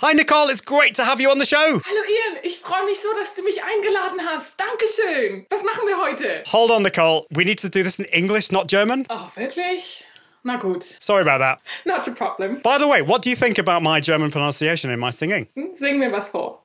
Hi, Nicole. It's great to have you on the show. Hallo Ian, ich freue mich so, dass du mich eingeladen hast. Dankeschön. Was machen wir heute? Hold on, Nicole. We need to do this in English, not German. Oh, wirklich? Na gut, Sorry about that. not a problem. By the way, what do you think about my German pronunciation in my singing? Hm, Sing mir was vor.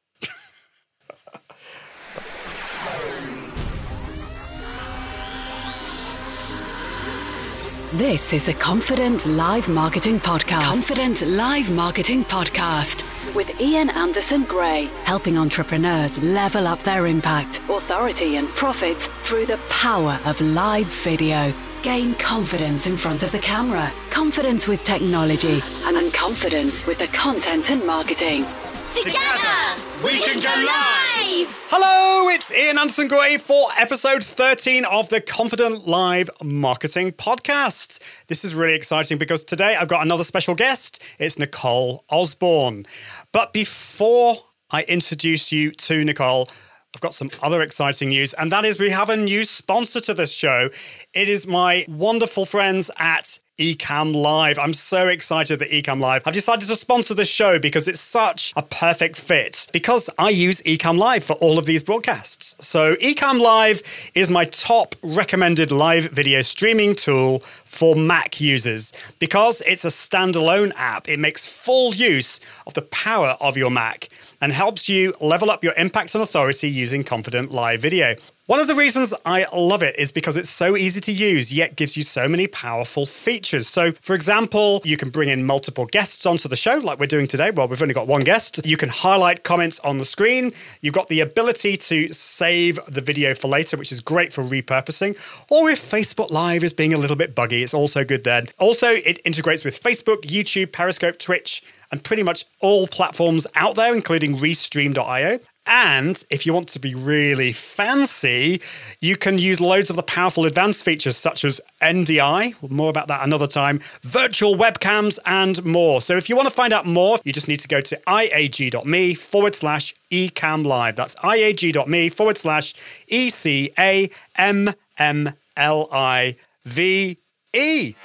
This is the Confident Live Marketing Podcast. Confident Live Marketing Podcast with Ian Anderson Gray, helping entrepreneurs level up their impact, authority, and profits through the power of live video. Gain confidence in front of the camera, confidence with technology, and confidence with the content and marketing. Together, we can go live! Hello, it's Ian Anderson Gray for episode 13 of the Confident Live Marketing Podcast. This is really exciting because today I've got another special guest. It's Nicole Osborne. But before I introduce you to Nicole, I've got some other exciting news, and that is we have a new sponsor to this show. It is my wonderful friends at Ecamm Live. I'm so excited that Ecamm Live have decided to sponsor this show because it's such a perfect fit. Because I use Ecamm Live for all of these broadcasts. So Ecamm Live is my top recommended live video streaming tool for Mac users because it's a standalone app. It makes full use of the power of your Mac and helps you level up your impact and authority using confident live video. One of the reasons I love it is because it's so easy to use, yet gives you so many powerful features. So, for example, you can bring in multiple guests onto the show, like we're doing today. Well, we've only got one guest. You can highlight comments on the screen. You've got the ability to save the video for later, which is great for repurposing. Or if Facebook Live is being a little bit buggy, it's also good then. Also, it integrates with Facebook, YouTube, Periscope, Twitch, and pretty much all platforms out there, including Restream.io. And if you want to be really fancy, you can use loads of the powerful advanced features such as NDI, more about that another time, virtual webcams, and more. So if you want to find out more, you just need to go to iag.me forward slash Ecamm live. That's iag.me forward slash E C A M M L I V E.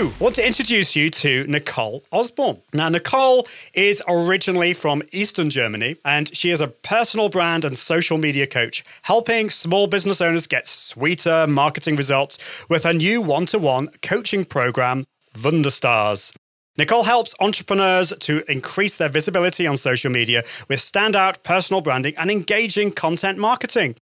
I want to introduce you to Nicole Osborne. Now, Nicole is originally from Eastern Germany, and she is a personal brand and social media coach, helping small business owners get sweeter marketing results with her new one to one coaching program, Wunderstars. Nicole helps entrepreneurs to increase their visibility on social media with standout personal branding and engaging content marketing.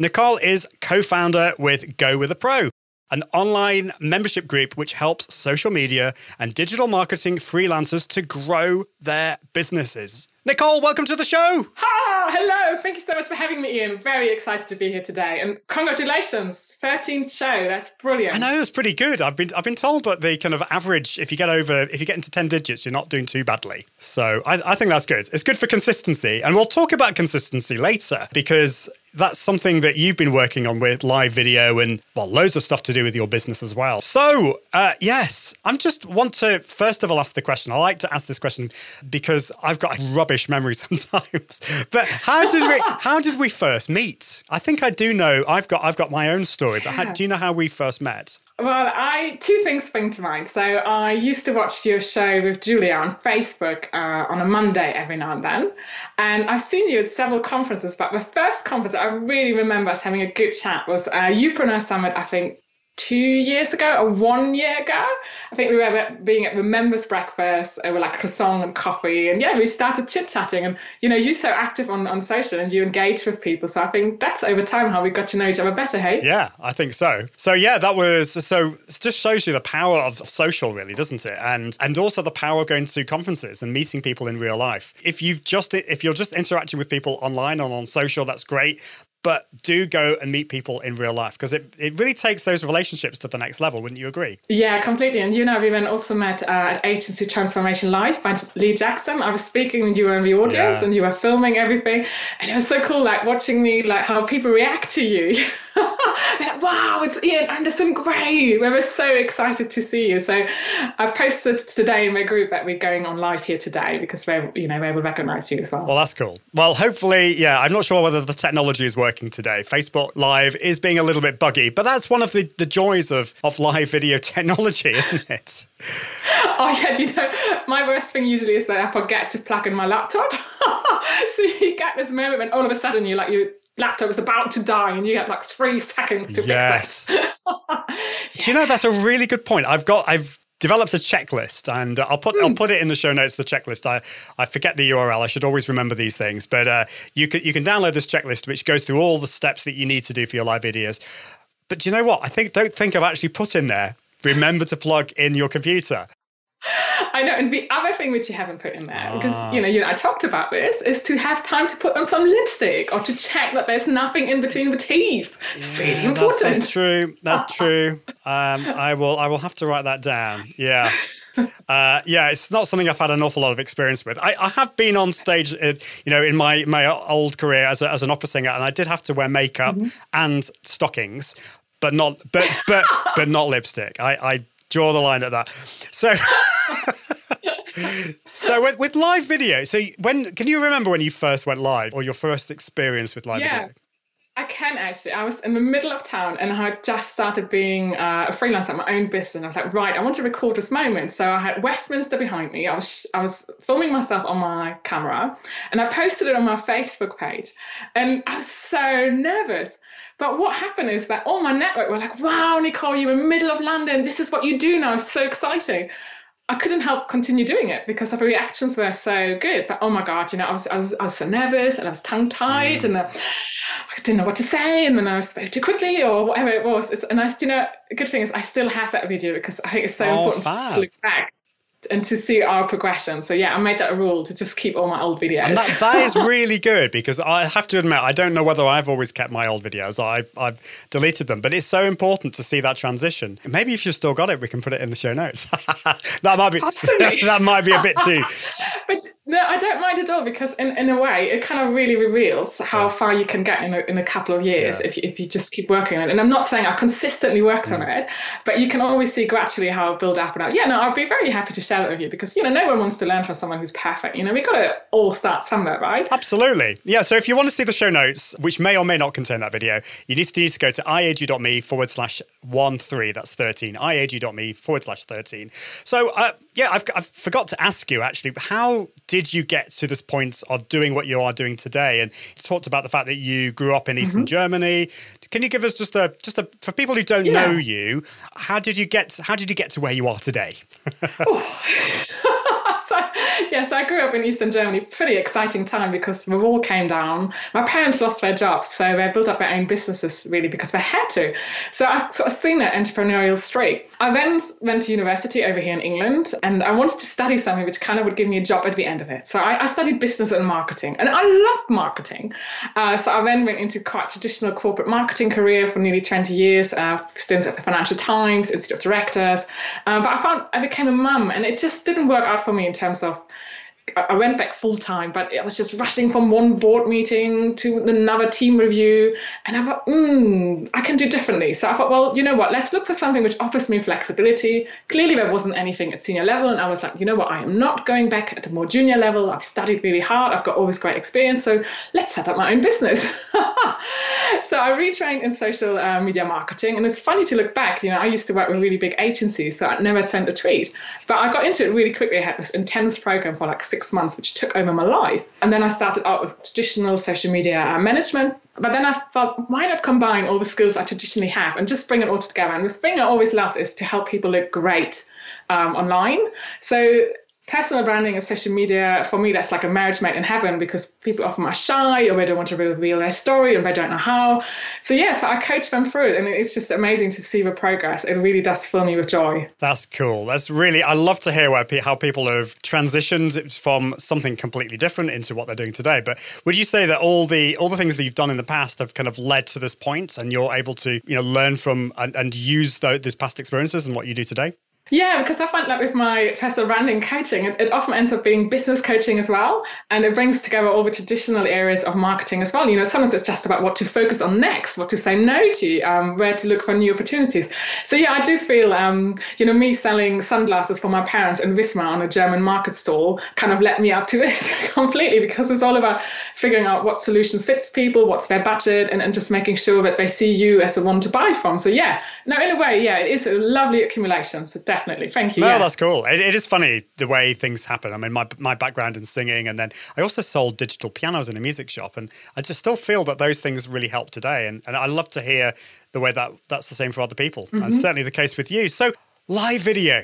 Nicole is co founder with Go With a Pro, an online membership group which helps social media and digital marketing freelancers to grow their businesses. Nicole, welcome to the show. Hello! Thank you so much for having me, Ian. Very excited to be here today. And congratulations, 13th show. That's brilliant. I know that's pretty good. I've been I've been told that the kind of average, if you get over, if you get into ten digits, you're not doing too badly. So I, I think that's good. It's good for consistency, and we'll talk about consistency later because that's something that you've been working on with live video and well, loads of stuff to do with your business as well. So uh, yes, I just want to first of all ask the question. I like to ask this question because I've got a rubbish memory sometimes. But how did we how did we first meet? I think I do know. I've got I've got my own story. But how, do you know how we first met? Well, I two things spring to mind. So I used to watch your show with Julia on Facebook uh, on a Monday every now and then, and I've seen you at several conferences. But the first conference I really remember us having a good chat was uh, Youpreneur Summit. I think two years ago or one year ago. I think we were being at the members breakfast uh, over like croissant and coffee. And yeah, we started chit chatting. And, you know, you're so active on, on social and you engage with people. So I think that's over time how we got to know each other better, hey? Yeah, I think so. So yeah, that was so it just shows you the power of social really, doesn't it? And and also the power of going to conferences and meeting people in real life. If you just if you're just interacting with people online and on social, that's great but do go and meet people in real life because it, it really takes those relationships to the next level, wouldn't you agree? Yeah, completely. And you know, we went also met uh, at Agency Transformation Live by Lee Jackson. I was speaking and you were in the audience Yeah. and you were filming everything. And it was so cool, like watching me, like how people react to you. Wow, it's Ian Anderson Gray. We were so excited to see you. So I've posted today in my group that we're going on live here today because we're, you know, we will recognize you as well. Well, that's cool. Well, hopefully, yeah, I'm not sure whether the technology is working today. Facebook Live is being a little bit buggy, but that's one of the, the joys of, of live video technology, isn't it? Oh yeah, you know, my worst thing usually is that I forget to plug in my laptop. so you get this moment when all of a sudden you like your laptop is about to die and you have like three seconds to yes. fix it. Do you know that's a really good point? I've got I've developed a checklist and uh, I'll put mm. I'll put it in the show notes the checklist I I forget the URL I should always remember these things but uh, you can you can download this checklist which goes through all the steps that you need to do for your live videos but do you know what I think don't think I've actually put in there remember to plug in your computer I know, and the other thing which you haven't put in there, because you know, you know, I talked about this, is to have time to put on some lipstick or to check that there's nothing in between the teeth. It's yeah, really important. That's, that's true. That's true. Um, I will. I will have to write that down. Yeah. Uh, yeah, it's not something I've had an awful lot of experience with. I, I have been on stage, uh, you know, in my my old career as, a, as an opera singer, and I did have to wear makeup mm-hmm. and stockings, but not but but but not lipstick. I, I draw the line at that. So. so with, with, live video, so when can you remember when you first went live or your first experience with live yeah. video? I can actually. I was in the middle of town and I had just started being uh, a freelancer at my own business. I was like, right, I want to record this moment. So I had Westminster behind me. I was I was filming myself on my camera and I posted it on my Facebook page. And I was so nervous. But what happened is that all my network were like, wow, Nicole, you're in the middle of London. This is what you do now. It's so exciting. I couldn't help continue doing it because the reactions were so good. But oh my god, you know, I was I was, I was so nervous and I was tongue tied mm. and uh, I didn't know what to say and then I spoke too quickly or whatever it was. It's, and I, you know, good thing is I still have that video because I think it's so oh, important to look back and to see our progression. So yeah, I made that a rule to just keep all my old videos. And that, that is really good because I have to admit I don't know whether I've always kept my old videos. I've I've deleted them, but it's so important to see that transition. Maybe if you've still got it, we can put it in the show notes. that might be that might be a bit too. but no, I don't mind at all because in, in a way it kind of really reveals how yeah. far you can get in a, in a couple of years yeah. if, you, if you just keep working on it. And I'm not saying I've consistently worked mm. on it, but you can always see gradually how it build up and out. Yeah, no, I'd be very happy to share that with you because, you know, no one wants to learn from someone who's perfect. You know, we've got to all start somewhere, right? Absolutely. Yeah, so if you want to see the show notes, which may or may not contain that video, you need to, need to go to iag.me forward slash one three. That's 13. iag.me forward slash 13. So, uh, yeah, I've, I've forgot to ask you actually, how did you get to this point of doing what you are doing today? And you talked about the fact that you grew up in Eastern mm-hmm. Germany. Can you give us just a just a for people who don't yeah. know you, how did you get how did you get to where you are today? so, yes, I grew up in Eastern Germany. Pretty exciting time because the wall came down. My parents lost their jobs, so they built up their own businesses really because they had to. So I sort of seen that entrepreneurial streak. I then went to university over here in England, and I wanted to study something which kind of would give me a job at the end of it. So I, I studied business and marketing, and I loved marketing. Uh, so I then went into quite a traditional corporate marketing career for nearly 20 years, uh, stints at the Financial Times, Institute of Directors. Uh, but I found I became a mum, and it just didn't work out for me in terms of I went back full time, but I was just rushing from one board meeting to another team review. And I thought, hmm, I can do differently. So I thought, well, you know what? Let's look for something which offers me flexibility. Clearly, there wasn't anything at senior level. And I was like, you know what? I am not going back at the more junior level. I've studied really hard. I've got all this great experience. So let's set up my own business. so I retrained in social uh, media marketing. And it's funny to look back. You know, I used to work with really big agencies, so I never sent a tweet. But I got into it really quickly. I had this intense program for like six months, which took over my life. And then I started out with traditional social media management. But then I thought, why not combine all the skills I traditionally have and just bring it all together? And the thing I always loved is to help people look great um, online. So personal branding and social media for me that's like a marriage made in heaven because people often are shy or they don't want to reveal their story and they don't know how. So yes yeah, so i coach them through it and it's just amazing to see the progress. It really does fill me with joy. That's cool. That's really i love to hear where, how people have transitioned from something completely different into what they're doing today. But would you say that all the all the things that you've done in the past have kind of led to this point and you're able to you know learn from and, and use those past experiences and what you do today Yeah, because I find that with my personal branding coaching, it, it, often ends up being business coaching as well. And it brings together all the traditional areas of marketing as well. You know, sometimes it's just about what to focus on next, what to say no to, um, where to look for new opportunities. So, yeah, I do feel, um, you know, me selling sunglasses for my parents in Wismar on a German market stall kind of led me up to this completely because it's all about figuring out what solution fits people, what's their budget, and, and just making sure that they see you as the one to buy from. So, yeah, no, in a way, yeah, it is a lovely accumulation. So, definitely. Thank you. No, yeah. that's cool. It, it is funny the way things happen. I mean, my my background in singing, and then I also sold digital pianos in a music shop, and I just still feel that those things really help today. And and I love to hear the way that that's the same for other people, mm-hmm. and certainly the case with you. So live video.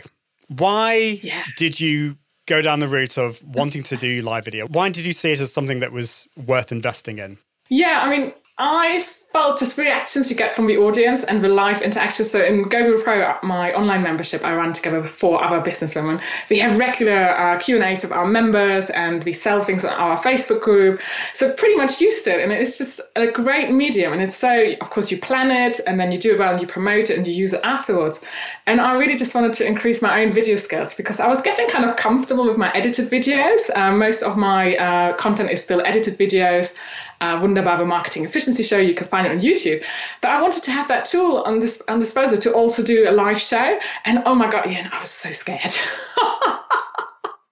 Why yeah. did you go down the route of wanting to do live video? Why did you see it as something that was worth investing in? Yeah, I mean, I well, just reactions you get from the audience and the live interaction. So in Go Pro, my online membership, I run together with four other businesswomen. We have regular uh, Q and A's of our members, and we sell things on our Facebook group. So pretty much used to it, and it's just a great medium. And it's so, of course, you plan it, and then you do it well, and you promote it, and you use it afterwards. And I really just wanted to increase my own video skills because I was getting kind of comfortable with my edited videos. Uh, most of my uh, content is still edited videos uh, Wunderbare Marketing Efficiency Show. You can find it on YouTube. But I wanted to have that tool on, this, on disposal to also do a live show. And oh my God, Ian, I was so scared.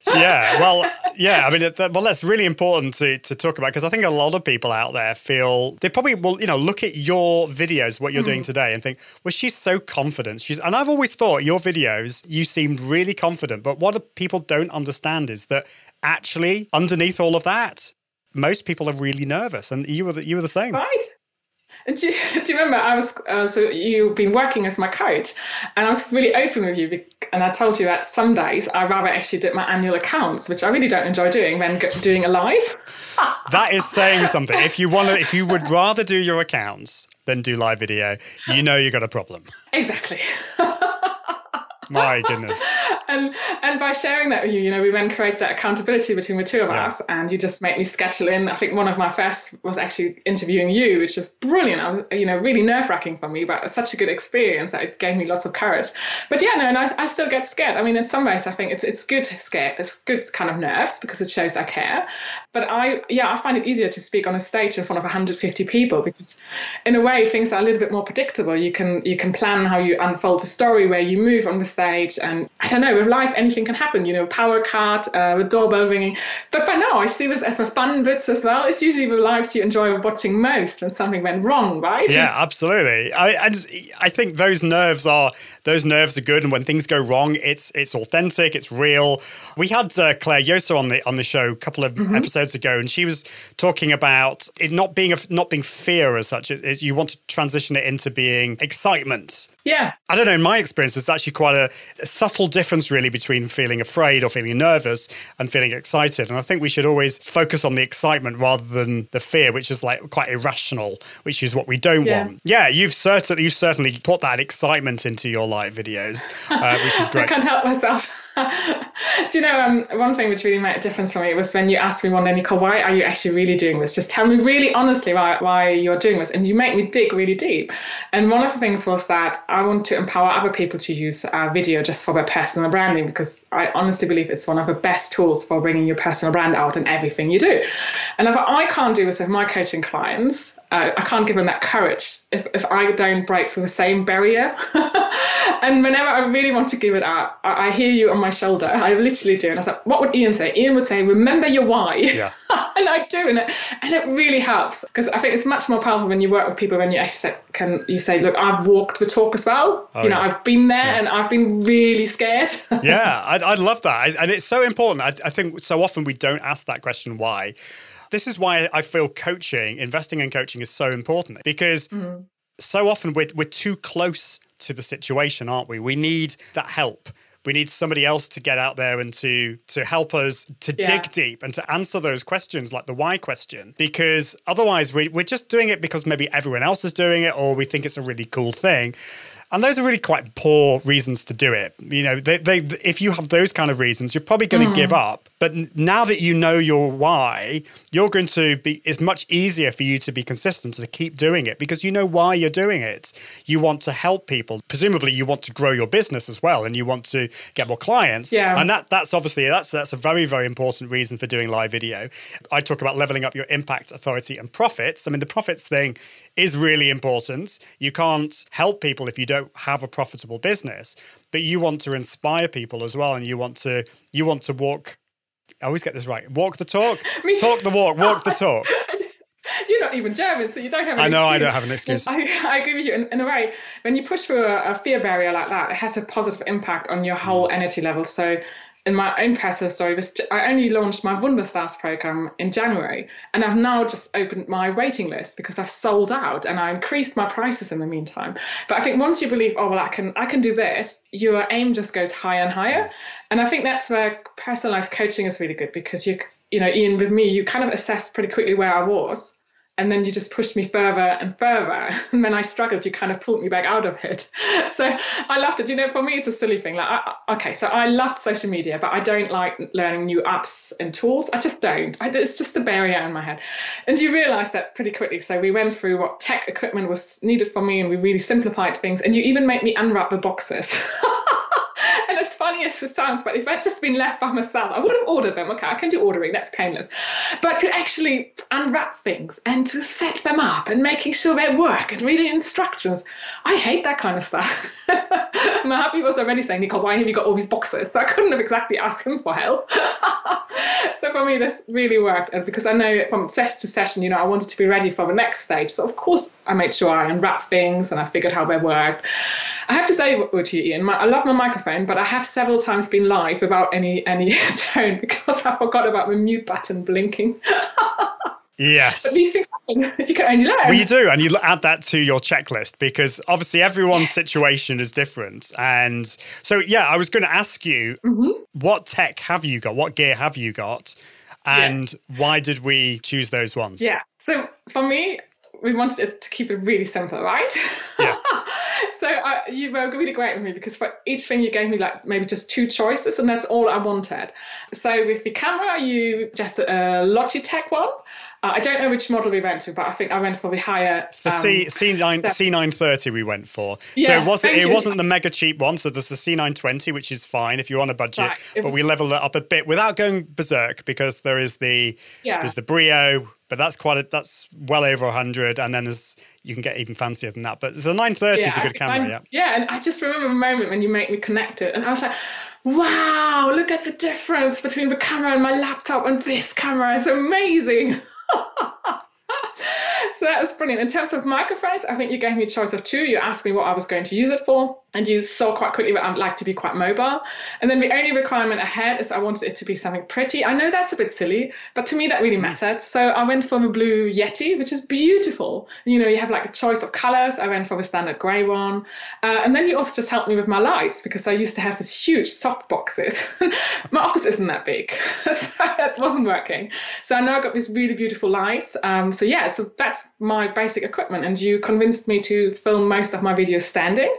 yeah, well, yeah. I mean, well, that's really important to, to talk about because I think a lot of people out there feel they probably will, you know, look at your videos, what you're mm. doing today, and think, well, she's so confident. She's, and I've always thought your videos, you seemed really confident. But what people don't understand is that actually, underneath all of that, most people are really nervous, and you were the, you were the same. Right. And do you, do you remember I was uh, so you've been working as my coach, and I was really open with you, and I told you that some days I rather actually did my annual accounts, which I really don't enjoy doing, than doing a live. that is saying something. If you want to, if you would rather do your accounts than do live video, you know you've got a problem. Exactly. My goodness. And and by sharing that with you, you know, we then create that accountability between the two of yeah. us. And you just make me schedule in. I think one of my first was actually interviewing you, which was brilliant. I was, you know, really nerve wracking for me, but such a good experience that it gave me lots of courage. But yeah, no, and I, I still get scared. I mean, in some ways, I think it's it's good scared. It's good kind of nerves because it shows I care. But I, yeah, I find it easier to speak on a stage in front of 150 people because, in a way, things are a little bit more predictable. You can you can plan how you unfold the story, where you move on the stage. And I don't know, with life, anything can happen, you know, power cut, uh, the doorbell ringing. But by now, I see this as the fun bits as well. It's usually the lives you enjoy watching most when something went wrong, right? Yeah, absolutely. I, I, I think those nerves are those nerves are good, and when things go wrong, it's it's authentic, it's real. We had uh, Claire Yoso on the on the show a couple of mm-hmm. episodes ago, and she was talking about it not being a, not being fear as such. It, it, you want to transition it into being excitement. Yeah. I don't know. In my experience, there's actually quite a, a subtle difference, really, between feeling afraid or feeling nervous and feeling excited. And I think we should always focus on the excitement rather than the fear, which is like quite irrational, which is what we don't yeah. want. Yeah, you've certainly you've certainly put that excitement into your live videos, uh, which is great. I can't help myself. Do you know um, one thing which really made a difference for me was when you asked me one day, Nicole, why are you actually really doing this? Just tell me really honestly why, why you're doing this. And you make me dig really deep. And one of the things was that I want to empower other people to use uh, video just for their personal branding because I honestly believe it's one of the best tools for bringing your personal brand out in everything you do. And if I can't do this with my coaching clients, uh, I can't give them that courage if, if I don't break through the same barrier. and whenever I really want to give it up, I, I, hear you on my shoulder. I literally do. And I was like, what would Ian say? Ian would say, remember your why. Yeah. and I do. And it, and it really helps because I think it's much more powerful when you work with people when you actually say, can you say, look, I've walked the talk as well. Oh, you know, yeah. I've been there yeah. and I've been really scared. yeah, I, I love that. and it's so important. I, I think so often we don't ask that question, why? This is why I feel coaching, investing in coaching is so important because mm. so often we're, we're too close to the situation, aren't we? We need that help. We need somebody else to get out there and to to help us to yeah. dig deep and to answer those questions like the why question. Because otherwise we, we're just doing it because maybe everyone else is doing it or we think it's a really cool thing. And those are really quite poor reasons to do it. You know, they, they, if you have those kind of reasons, you're probably going to mm. give up. But now that you know your why, you're going to be, it's much easier for you to be consistent to keep doing it because you know why you're doing it. You want to help people. Presumably, you want to grow your business as well and you want to get more clients. Yeah. And that that's obviously, that's, that's a very, very important reason for doing live video. I talk about leveling up your impact, authority, and profits. I mean, the profits thing is really important. You can't help people if you don't have a profitable business, but you want to inspire people as well, and you want to you want to walk. I always get this right. Walk the talk, talk the walk, walk the talk. You're not even German, so you don't have. I know excuse. I don't have an excuse. I, I agree with you. In, in, a way, when you push through a, a fear barrier like that, it has a positive impact on your whole mm. energy level. So in my own personal story, was I only launched my Wunderstars program in January, and I've now just opened my waiting list because I've sold out, and I increased my prices in the meantime. But I think once you believe, oh well, I can I can do this, your aim just goes higher and higher, and I think that's where personalized coaching is really good because you you know, Ian, with me, you kind of assess pretty quickly where I was and then you just pushed me further and further. And when i struggled. You kind of pulled me back out of it. So i loved it. You know for me it's a silly thing. Like I, okay so i loved social media but i don't like learning new apps and tools. I just don't. I, it's just a barrier in my head. And you realize that pretty quickly. So we went through what tech equipment was needed for me and we really simplified things. And you even made me unwrap the boxes and as funny as it sounds, but if I'd just been left by myself, I would have ordered them. Okay, I can do ordering, that's painless. But to actually unwrap things and to set them up and making sure they work and reading instructions, I hate that kind of stuff. My hubby was already saying, Nicole, why have you got all these boxes? So I couldn't have exactly asked him for help. so for me, this really worked. And because I know from session to session, you know, I wanted to be ready for the next stage. So of course, I made sure I unwrapped things and I figured how they worked. I have to say, to you, Ian, my, I love my microphone, but I have several times been live without any any tone because I forgot about the mute button blinking. Yes. But these things happen. You can only learn. Well, you do. And you add that to your checklist because obviously everyone's yes. situation is different. And so, yeah, I was going to ask you mm-hmm. what tech have you got? What gear have you got? And yeah. why did we choose those ones? Yeah. So for me, we wanted it to keep it really simple, right? Yeah. so uh, you were really great with me because for each thing you gave me like maybe just two choices, and that's all I wanted. So with the camera, you just a Logitech one. Uh, I don't know which model we went to, but I think I went for the higher. It's the um, C C9 C930 we went for. Yeah, so it wasn't it you. wasn't the mega cheap one. So there's the C920, which is fine if you're on a budget, right, but was, we leveled it up a bit without going berserk because there is the yeah. there's the Brio, but that's quite a, that's well over 100 and then there's you can get even fancier than that but the 930 yeah, is a good camera yeah yeah and i just remember a moment when you make me connect it and i was like wow look at the difference between the camera and my laptop and this camera it's amazing so that was brilliant. In terms of microphones, I think you gave me a choice of two. You asked me what I was going to use it for, and you saw quite quickly that I'd like to be quite mobile. And then the only requirement ahead is I wanted it to be something pretty. I know that's a bit silly, but to me that really mattered. So I went for the blue Yeti, which is beautiful. You know, you have like a choice of colors. I went for the standard grey one. Uh, and then you also just helped me with my lights because I used to have these huge soft boxes. my office isn't that big, so that wasn't working. So I now got these really beautiful lights. Um, so yeah, so that's my basic equipment. And you convinced me to film most of my videos standing.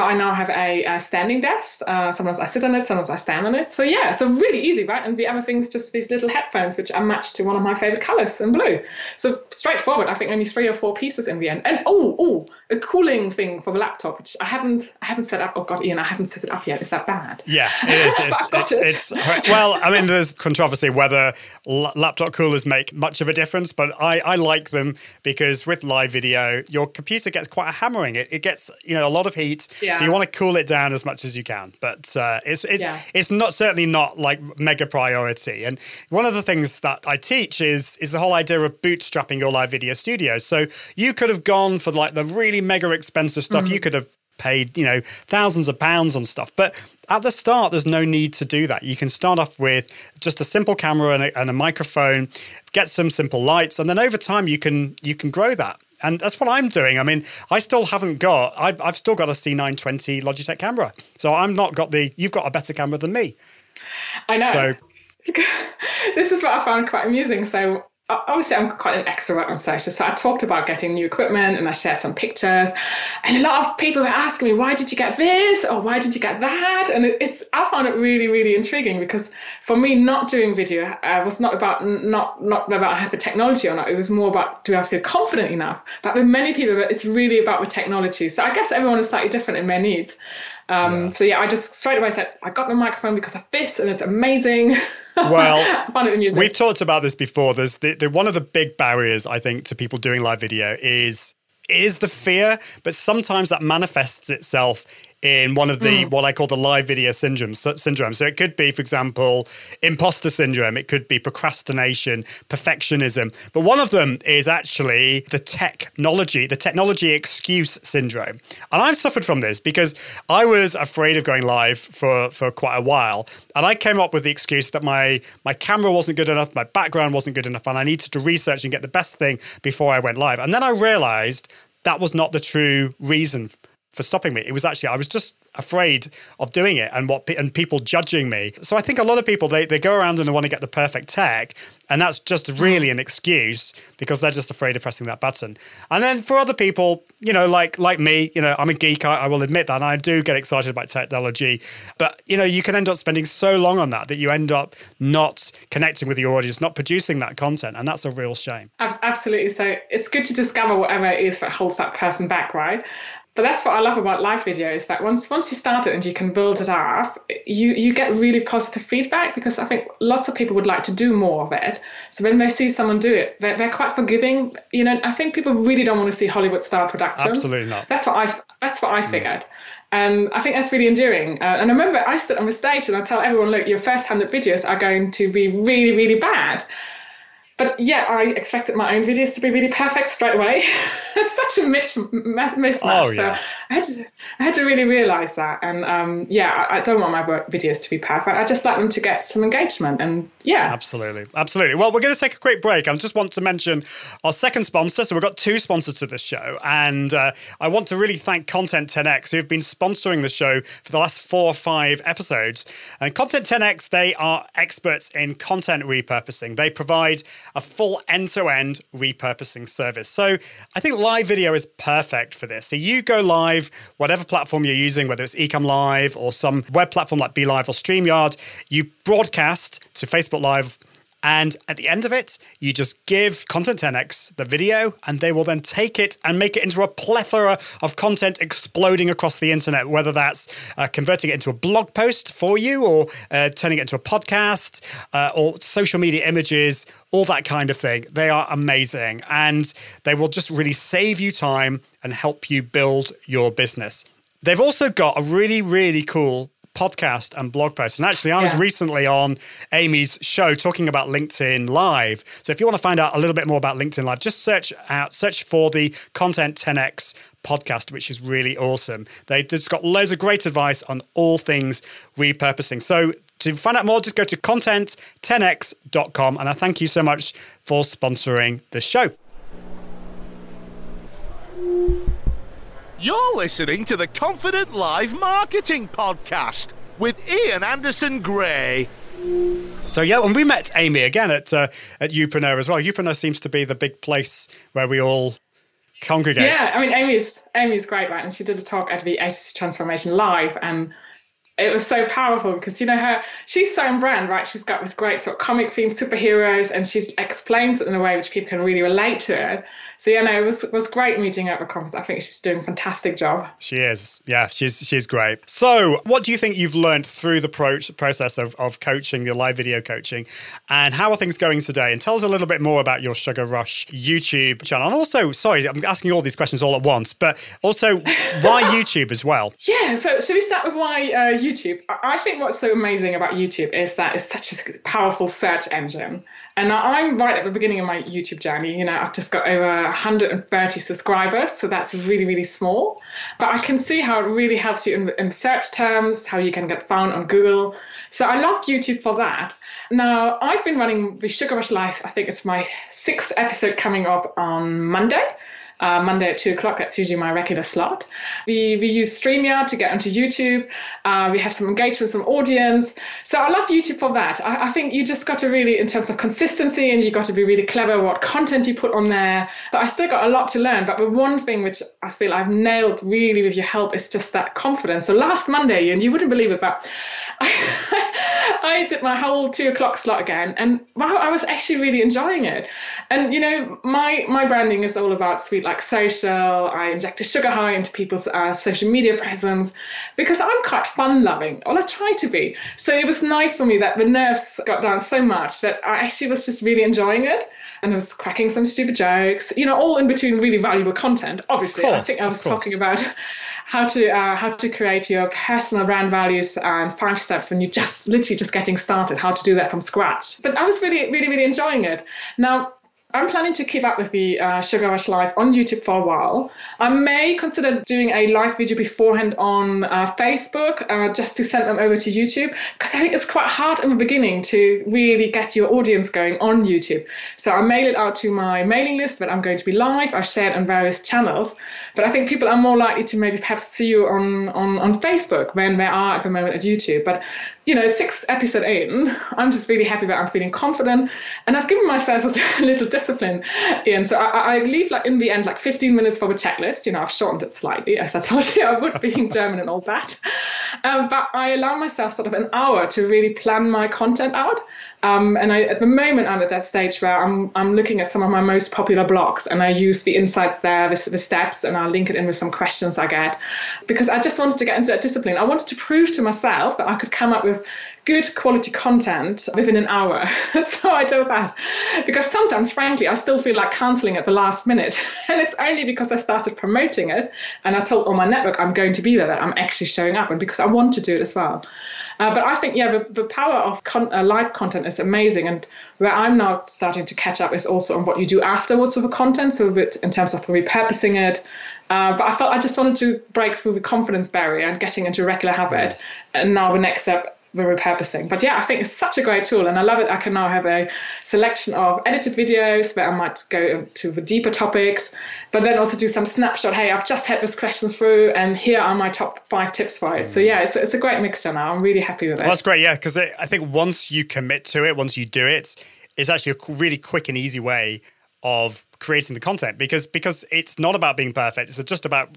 So I now have a, a standing desk. Uh, sometimes I sit on it, sometimes I stand on it. So yeah, so really easy, right? And the other thing's just these little headphones, which are matched to one of my favorite colors in blue. So straightforward. I think only three or four pieces in the end. And oh, oh, a cooling thing for the laptop, which I haven't, I haven't set up. Oh God, Ian, I haven't set it up yet. Is that bad? Yeah, it is. It's, it's, it. it's, well, I mean, there's controversy whether laptop coolers make much of a difference, but I, I like them because with live video, your computer gets quite a hammering. It, it gets you know a lot of heat, yeah. so you want to cool it down as much as you can. But uh, it's it's yeah. it's not certainly not like mega priority. And one of the things that I teach is is the whole idea of bootstrapping your live video studio. So you could have gone for like the really mega expensive stuff. Mm-hmm. You could have paid, you know, thousands of pounds on stuff. But at the start, there's no need to do that. You can start off with just a simple camera and a, and a microphone, get some simple lights, and then over time you can you can grow that. And that's what I'm doing. I mean, I still haven't got. I've, I've still got a C920 Logitech camera, so I'm not got the. You've got a better camera than me. I know. So this is what I found quite amusing. So obviously I'm quite an extrovert on social, so I talked about getting new equipment and I shared some pictures. And a lot of people were asking me, why did you get this or why did you get that? And it's I found it really really intriguing because for me, not doing video uh, was not about not not about I have the technology or not. It was more about do I feel confident enough. But with many people, it's really about the technology. So I guess everyone is slightly different in their needs. Um, yeah. So yeah, I just straight away said I got the microphone because of this, and it's amazing. Well, we've talked about this before. There's the, the, one of the big barriers I think to people doing live video is is the fear, but sometimes that manifests itself in one of the mm. what I call the live video syndrome. So, syndrome. So it could be, for example, imposter syndrome. It could be procrastination, perfectionism. But one of them is actually the technology, the technology excuse syndrome. And I've suffered from this because I was afraid of going live for for quite a while, and I came up with the excuse that my my camera wasn't good enough, my background wasn't good enough, and I needed to research and get the best thing before I went live. And then I realized that was not the true reason for stopping me. It was actually I was just afraid of doing it and what and people judging me. So I think a lot of people they, they go around and they want to get the perfect tech and that's just really an excuse because they're just afraid of pressing that button. And then for other people, you know, like like me, you know, I'm a geek. I, I will admit that, and I do get excited about technology. But you know, you can end up spending so long on that that you end up not connecting with your audience, not producing that content, and that's a real shame. Absolutely. So it's good to discover whatever it is that holds that person back, right? But that's what I love about live video is that once once you start it and you can build it up, you you get really positive feedback because I think lots of people would like to do more of it. So when they see someone do it, they're, they're quite forgiving. You know, I think people really don't want to see Hollywood style productions. Absolutely not. That's what I that's what I figured. And I think that's really endearing. Uh, and I remember I stood on the stage and I tell everyone, look, your first hundred videos are going to be really, really bad but yeah, I expected my own videos to be really perfect straight away. such a mismatch. Oh, yeah. So I had to, I had to really realize that. And um, yeah, I, I, don't want my videos to be perfect. I just like them to get some engagement. And yeah, absolutely, absolutely. Well, we're going to take a quick break. I just want to mention our second sponsor. So we've got two sponsors to this show, and uh, I want to really thank Content 10x who've been sponsoring the show for the last four or five episodes. And Content 10x, they are experts in content repurposing. They provide a full end to end repurposing service. So I think live video is perfect for this. So you go live, whatever platform you're using, whether it's Ecamm Live or some web platform like BeLive or StreamYard, you broadcast to Facebook Live and at the end of it, you just give Content 10x the video, and they will then take it and make it into a plethora of content exploding across the internet, whether that's uh, converting it into a blog post for you, or uh, turning it into a podcast, uh, or social media images, all that kind of thing. They are amazing, and they will just really save you time and help you build your business. They've also got a really, really cool podcast and blog posts. And actually, I was yeah. recently on Amy's show talking about LinkedIn Live. So if you want to find out a little bit more about LinkedIn Live, just search out search for the Content 10x podcast, which is really awesome. They just got loads of great advice on all things repurposing. So to find out more, just go to content10x.com. And I thank you so much for sponsoring the show. You're listening to the Confident Live Marketing Podcast with Ian Anderson Gray. So yeah, and we met Amy again at uh, at Youpreneur as well. Youpreneur seems to be the big place where we all congregate. Yeah, I mean Amy's Amy's great, right? And she did a talk at the Agency Transformation Live, and it was so powerful because you know her she's so on brand right? She's got this great sort of comic theme superheroes and she explains it in a way which people can really relate to. It so yeah no it was was great meeting her at the conference. I think she's doing a fantastic job. She is. Yeah she's she's great. So what do you think you've learned through the pro- process of, of coaching the live video coaching? And how are things going today? And tell us a little bit more about your sugar rush youtube channel. And also sorry i'm asking all these questions all at once but also why youtube as well? Yeah so should we start with why uh, YouTube. I think what's so amazing about YouTube is that it's such a powerful search engine. And I'm right at the beginning of my YouTube journey. You know, I've just got over 130 subscribers, so that's really, really small. But I can see how it really helps you in, in search terms, how you can get found on Google. So I love YouTube for that. Now, I've been running the Sugar Rush Live. I think it's my sixth episode coming up on Monday. Uh, Monday at two o'clock. That's usually my regular slot. We, we use StreamYard to get onto YouTube. Uh, we have some engagement, with some audience. So I love YouTube for that. I, I think you just got to really, in terms of consistency, and you got to be really clever what content you put on there. So I still got a lot to learn. But the one thing which I feel I've nailed really with your help is just that confidence. So last Monday, and you wouldn't believe it, but I did my whole two o'clock slot again, and wow, I was actually really enjoying it. And you know, my my branding is all about sweet like social. I inject a sugar high into people's uh, social media presence because I'm quite fun loving. or I try to be. So it was nice for me that the nerves got down so much that I actually was just really enjoying it and I was cracking some stupid jokes, you know, all in between really valuable content. Obviously, course, I think I was talking about how to uh, how to create your personal brand values and five steps when you're just literally just getting started, how to do that from scratch. But I was really, really, really enjoying it. Now, I'm planning to keep up with the uh, Sugar Rush Live on YouTube for a while. I may consider doing a live video beforehand on uh, Facebook uh, just to send them over to YouTube because I think it's quite hard in the beginning to really get your audience going on YouTube. So I mail it out to my mailing list that I'm going to be live. I share it on various channels, but I think people are more likely to maybe perhaps see you on, on, on Facebook than they are at the moment at YouTube. But you know, six episode in, I'm just really happy that I'm feeling confident and I've given myself a little discipline. And so I, I leave like in the end like 15 minutes for the checklist. You know, I've shortened it slightly, as I told you I would, being German and all that. Um, but I allow myself sort of an hour to really plan my content out. Um, and I, at the moment, I'm at that stage where I'm, I'm looking at some of my most popular blogs and I use the insights there, the, the steps, and I'll link it in with some questions I get because I just wanted to get into that discipline. I wanted to prove to myself that I could come up with good quality content within an hour. so I do that because sometimes, frankly, I still feel like canceling at the last minute. and it's only because I started promoting it and I told all my network I'm going to be there that I'm actually showing up and because I want to do it as well. Uh, but I think, yeah, the, the power of con- uh, live content is amazing. And where I'm now starting to catch up is also on what you do afterwards with the content. So, bit in terms of repurposing it. Uh, but I felt I just wanted to break through the confidence barrier and getting into a regular habit. And now the next step the repurposing. But yeah, I think it's such a great tool and I love it. I can now have a selection of edited videos where I might go to the deeper topics, but then also do some snapshot. Hey, I've just had this questions through and here are my top five tips for it. So mm. yeah, it's, it's a great mixture now. I'm really happy with it. Well, that's great. Yeah. Because I think once you commit to it, once you do it, it's actually a really quick and easy way of creating the content because because it's not about being perfect. It's just about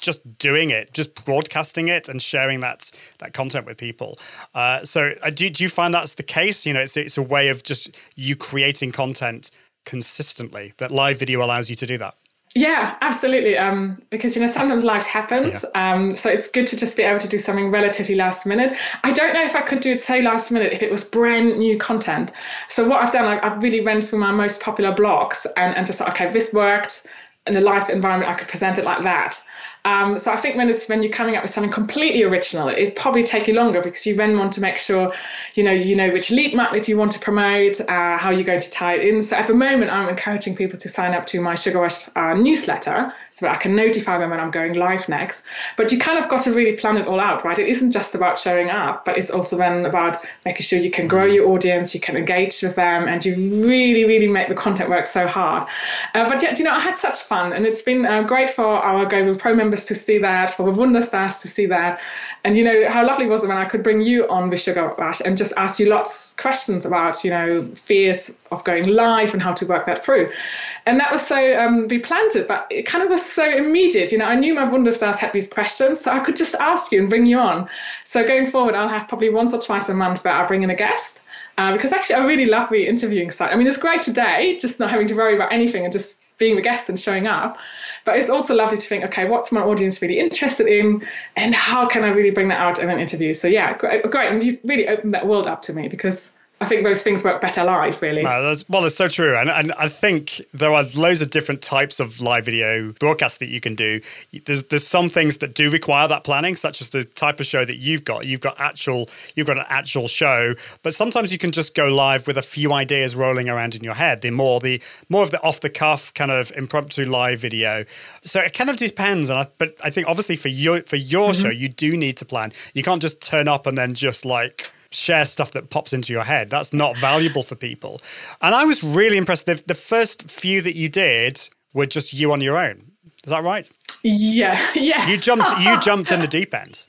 just doing it, just broadcasting it and sharing that that content with people. Uh, so, uh, do, do you find that's the case? You know, it's it's a way of just you creating content consistently. That live video allows you to do that. Yeah, absolutely. Um, because you know sometimes life happens, yeah. um, so it's good to just be able to do something relatively last minute. I don't know if I could do it so last minute if it was brand new content. So what I've done, like, I've really went through my most popular blogs and and just okay, this worked in a live environment. I could present it like that. Um, so I think when it's when you're coming up with something completely original, it probably take you longer because you then want to make sure you know you know which lead magnet you want to promote, uh, how you're going to tie it in. So at the moment, I'm encouraging people to sign up to my Sugar Rush uh, newsletter so that I can notify them when I'm going live next. But you kind of got to really plan it all out, right? It isn't just about showing up, but it's also then about making sure you can grow your audience, you can engage with them, and you really really make the content work so hard. Uh, but yet, you know, I had such fun, and it's been uh, great for our Go Pro members to see that, for the Wunderstars to see that. And, you know, how lovely was it when I could bring you on with Sugar Rush and just ask you lots of questions about, you know, fears of going live and how to work that through. And that was so, um, we planned but it kind of was so immediate. You know, I knew my Wunderstars had these questions, so I could just ask you and bring you on. So going forward, I'll have probably once or twice a month where I'll bring in a guest. Uh, because actually, I really love the interviewing side. I mean, it's great today, just not having to worry about anything and just being the guest and showing up. But it's also lovely to think, okay, what's my audience really interested in, and how can I really bring that out in an interview? So yeah, great, and you've really opened that world up to me because I think those things work better live, really. No, well, it's so true. And, and I think there are loads of different types of live video broadcasts that you can do. There's, there's some things that do require that planning, such as the type of show that you've got. You've got actual, you've got an actual show, but sometimes you can just go live with a few ideas rolling around in your head. The more the more of the off the cuff kind of impromptu live video. So it kind of depends. And I, but I think obviously for your for your mm-hmm. show, you do need to plan. You can't just turn up and then just like share stuff that pops into your head. That's not valuable for people. And I was really impressed. The, the first few that you did were just you on your own. Is that right? Yeah, yeah. You jumped. You jumped in the deep end.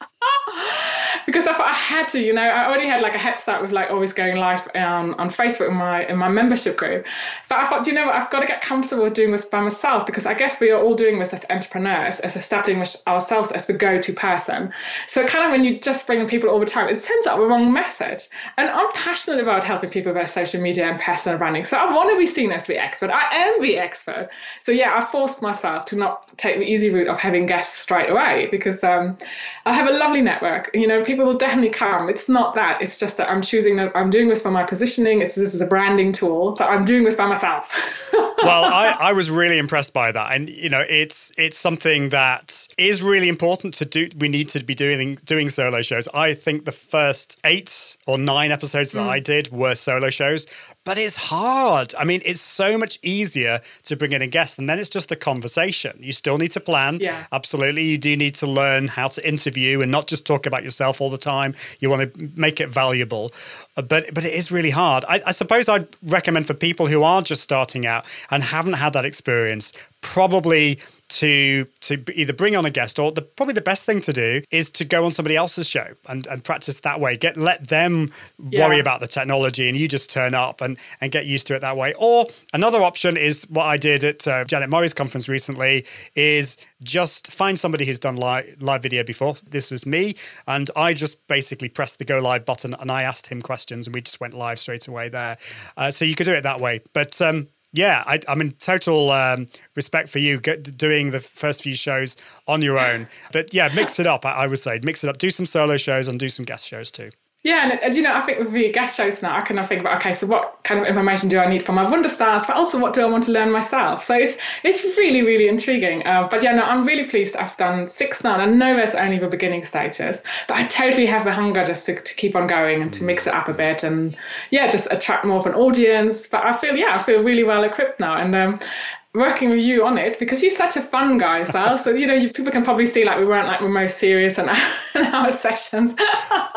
because I thought I had to, you know, I already had like a head start with like always going live um, on Facebook in my in my membership group. But I thought, you know what, I've got to get comfortable doing this by myself because I guess we are all doing this as entrepreneurs, as establishing ourselves as the go-to person. So kind of when you just bring people all the time, it sends out the wrong message. And I'm passionate about helping people with their social media and personal branding. So I want to be seen as the expert. I am the expert. So yeah, I forced myself to not take the easy route of having guests straight away because um, I have a lovely network. You know, people will definitely come. It's not that. It's just that I'm choosing that I'm doing this for my positioning. It's this is a branding tool. So I'm doing this by myself. well, I, I was really impressed by that. And you know, it's it's something that is really important to do. We need to be doing doing solo shows. I think the first eight or nine episodes that mm. I did were solo shows but it's hard. I mean, it's so much easier to bring in a guest, and then it's just a conversation. You still need to plan. Yeah. Absolutely. You do need to learn how to interview and not just talk about yourself all the time. You want to make it valuable. Uh, but but it is really hard. I, I suppose I'd recommend for people who are just starting out and haven't had that experience, probably to to either bring on a guest or the probably the best thing to do is to go on somebody else's show and, and practice that way. Get let them yeah. worry about the technology and you just turn up and and get used to it that way. Or another option is what I did at uh, Janet Murray's conference recently is just find somebody who's done live live video before. This was me, and I just basically pressed the go live button and I asked him questions and we just went live straight away there. Uh, so you could do it that way, but. Um, yeah, I, am in total um, respect for you get, doing the first few shows on your own. But yeah, mix it up. I, I would say mix it up. Do some solo shows and do some guest shows too. Yeah, and, and, you know, I think with the guest shows now, I can think about okay, so what kind of information do I need for my Wunderstars, but also what do I want to learn myself? So it's it's really really intriguing. Uh, but yeah, no, I'm really pleased. I've done six now, and I know there's only the beginning stages, but I totally have the hunger just to, to keep on going and to mix it up a bit, and yeah, just attract more of an audience. But I feel yeah, I feel really well equipped now, and um, working with you on it because you're such a fun guy, Sal. So you know, you, people can probably see like we weren't like we're most serious in our, in our sessions.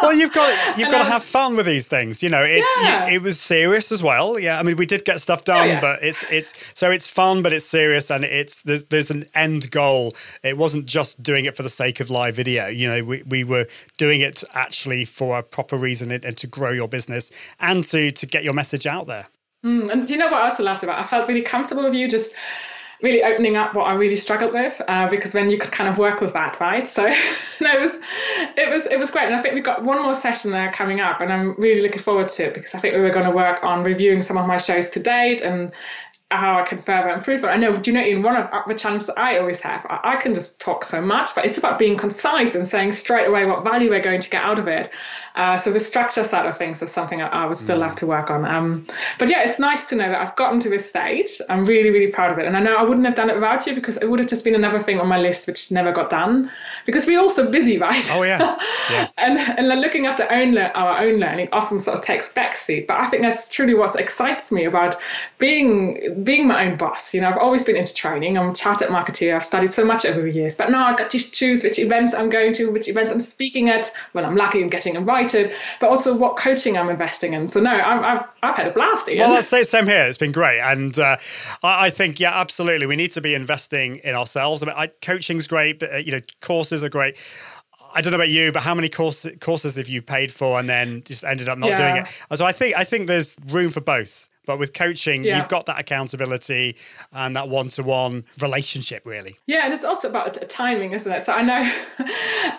well, you've got you've got to have fun with these things. You know, it's yeah. you, it was serious as well. Yeah, I mean, we did get stuff done, oh, yeah. but it's it's so it's fun, but it's serious, and it's there's, there's an end goal. It wasn't just doing it for the sake of live video. You know, we we were doing it actually for a proper reason and, and to grow your business and to to get your message out there. Mm, and do you know what I also laughed about? I felt really comfortable with you just really opening up what I really struggled with uh, because then you could kind of work with that, right? So no, it was it was it was great, and I think we've got one more session there coming up, and I'm really looking forward to it because I think we were going to work on reviewing some of my shows to date and how I can further improve. But I know, do you know, in one of the challenges that I always have, I, I, can just talk so much, but it's about being concise and saying straight away what value we're going to get out of it. Uh, so the structure side of things is something I, I would still mm. have to work on. Um, but yeah, it's nice to know that I've gotten to this stage. I'm really, really proud of it. And I know I wouldn't have done it without you because it would have just been another thing on my list which never got done because we're all so busy, right? Oh, yeah. yeah. and, and looking after own le- our own learning often sort of takes backseat. But I think that's truly what excites me about being being my own boss. You know, I've always been into training. I'm a chartered marketer. I've studied so much over the years. But now I got to choose which events I'm going to, which events I'm speaking at. When I'm lucky, I'm getting invited but also what coaching I'm investing in. So no, i have I've had a blast. Ian. Well, let's say same here. It's been great, and uh, I, I, think yeah, absolutely, we need to be investing in ourselves. I mean, I, coaching's great, but uh, you know, courses are great. I don't know about you, but how many course, courses have you paid for and then just ended up not yeah. doing it? So I think I think there's room for both. But with coaching, yeah. you've got that accountability and that one-to-one relationship, really. Yeah, and it's also about timing, isn't it? So I know,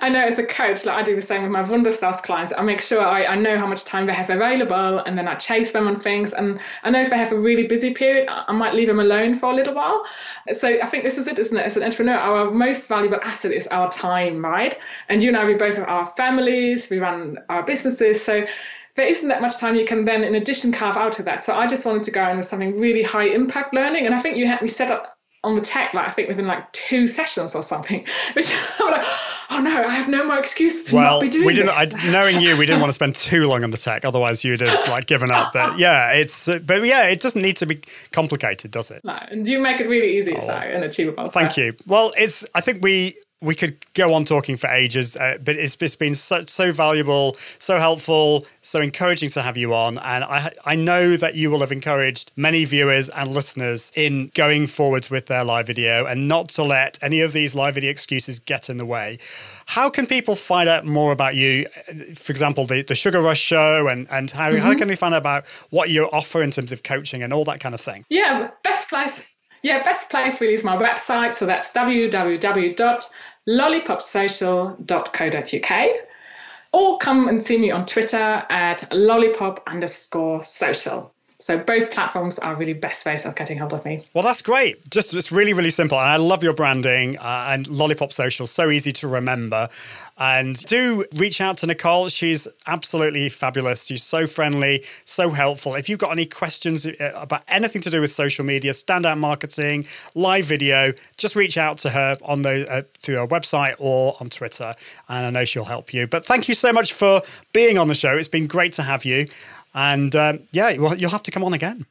I know as a coach, like I do the same with my Wunderstars clients. I make sure I, I know how much time they have available, and then I chase them on things. And I know if they have a really busy period, I might leave them alone for a little while. So I think this is it, isn't it? As an entrepreneur, our most valuable asset is our time, right? And you and I, we both have our families, we run our businesses, so there isn't that much time you can then, in addition, carve out of that. So I just wanted to go in with something really high impact learning. And I think you had me set up on the tech, like I think within like two sessions or something, which I'm like, oh no, I have no more excuse to well, not be doing we didn't. I, knowing you, we didn't want to spend too long on the tech, otherwise you'd have like given up. But yeah, it's but yeah, it doesn't need to be complicated, does it? No, and you make it really easy, oh, so and achievable. Thank so. you. Well, it's I think we we could go on talking for ages, uh, but it's, it's been so, so valuable, so helpful, so encouraging to have you on. And I, I know that you will have encouraged many viewers and listeners in going forwards with their live video and not to let any of these live video excuses get in the way. How can people find out more about you? For example, the, the Sugar Rush show, and, and how, mm-hmm. how can they find out about what you offer in terms of coaching and all that kind of thing? Yeah, best place. Yeah, best place really is my website. So that's www.lollipopsocial.co.uk. Or come and see me on Twitter at lollipop underscore social. So both platforms are really best ways of getting hold of me. Well, that's great. Just it's really, really simple. And I love your branding uh, and Lollipop Social, so easy to remember. And do reach out to Nicole. She's absolutely fabulous. She's so friendly, so helpful. If you've got any questions uh, about anything to do with social media, standout marketing, live video, just reach out to her on the uh, through her website or on Twitter, and I know she'll help you. But thank you so much for being on the show. It's been great to have you. And um, yeah, you'll have to come on again.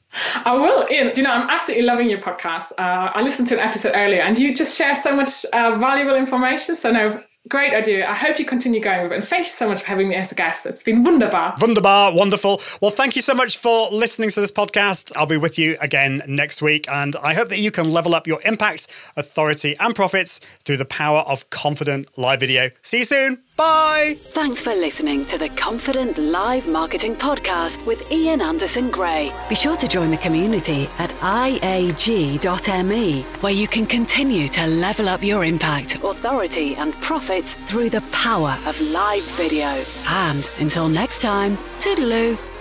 I will. Ian, you know, I'm absolutely loving your podcast. Uh, I listened to an episode earlier and you just share so much uh, valuable information. So, no, Great idea. I hope you continue going with it. And thank you so much for having me as a guest. It's been wunderbar. Wunderbar. Wonderful. Well, thank you so much for listening to this podcast. I'll be with you again next week. And I hope that you can level up your impact, authority, and profits through the power of confident live video. See you soon. Bye. Thanks for listening to the Confident Live Marketing Podcast with Ian Anderson Gray. Be sure to join the community at iag.me, where you can continue to level up your impact, authority, and profits through the power of live video. And until next time, toodaloo.